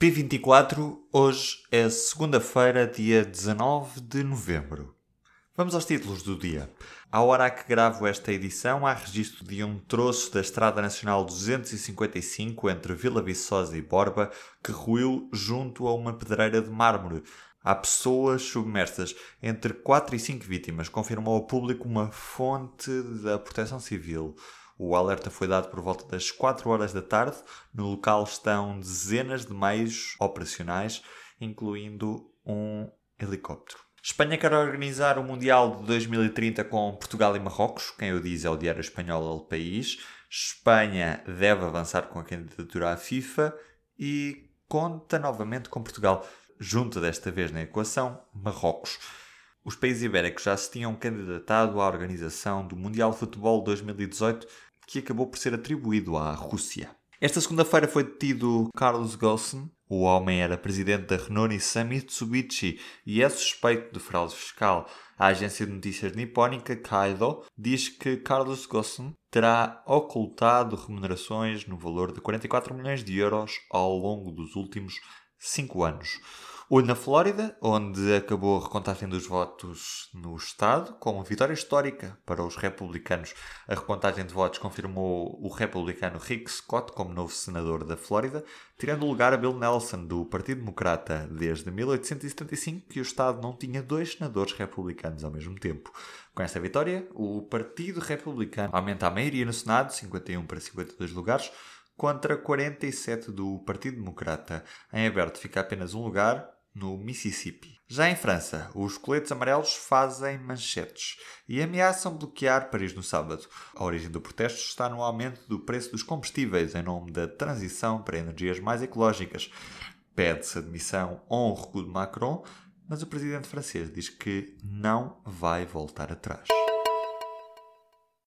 P24, hoje é segunda-feira, dia 19 de novembro. Vamos aos títulos do dia. À hora que gravo esta edição, há registro de um troço da Estrada Nacional 255 entre Vila Viçosa e Borba que ruiu junto a uma pedreira de mármore. Há pessoas submersas, entre 4 e 5 vítimas, confirmou ao público uma fonte da Proteção Civil. O alerta foi dado por volta das 4 horas da tarde. No local estão dezenas de meios operacionais, incluindo um helicóptero. Espanha quer organizar o Mundial de 2030 com Portugal e Marrocos. Quem o diz é o Diário Espanhol El País. Espanha deve avançar com a candidatura à FIFA e conta novamente com Portugal. Junta desta vez na equação Marrocos. Os países ibéricos já se tinham candidatado à organização do Mundial de Futebol 2018 que acabou por ser atribuído à Rússia. Esta segunda-feira foi detido Carlos Ghosn. O homem era presidente da Renault Nissan Mitsubishi e é suspeito de fraude fiscal. A agência de notícias nipónica Kaido diz que Carlos Ghosn terá ocultado remunerações no valor de 44 milhões de euros ao longo dos últimos 5 anos. Olho na Flórida, onde acabou a recontagem dos votos no Estado, com uma vitória histórica para os republicanos. A recontagem de votos confirmou o republicano Rick Scott como novo senador da Flórida, tirando lugar a Bill Nelson, do Partido Democrata, desde 1875 que o Estado não tinha dois senadores republicanos ao mesmo tempo. Com esta vitória, o Partido Republicano aumenta a maioria no Senado, 51 para 52 lugares, contra 47 do Partido Democrata. Em aberto fica apenas um lugar, no Mississippi. Já em França, os coletes amarelos fazem manchetes e ameaçam bloquear Paris no sábado. A origem do protesto está no aumento do preço dos combustíveis em nome da transição para energias mais ecológicas. Pede-se admissão ao recuo de Macron, mas o presidente francês diz que não vai voltar atrás.